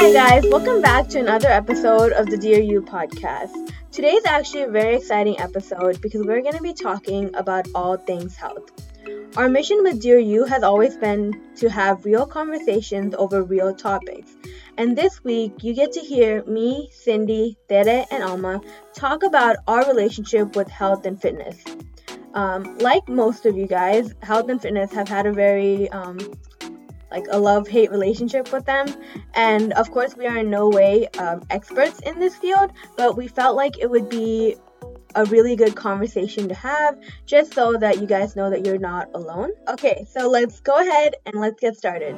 Hi, guys, welcome back to another episode of the Dear You podcast. Today is actually a very exciting episode because we're going to be talking about all things health. Our mission with Dear You has always been to have real conversations over real topics. And this week, you get to hear me, Cindy, Tere, and Alma talk about our relationship with health and fitness. Um, like most of you guys, health and fitness have had a very um, like a love hate relationship with them. And of course, we are in no way um, experts in this field, but we felt like it would be a really good conversation to have just so that you guys know that you're not alone. Okay, so let's go ahead and let's get started.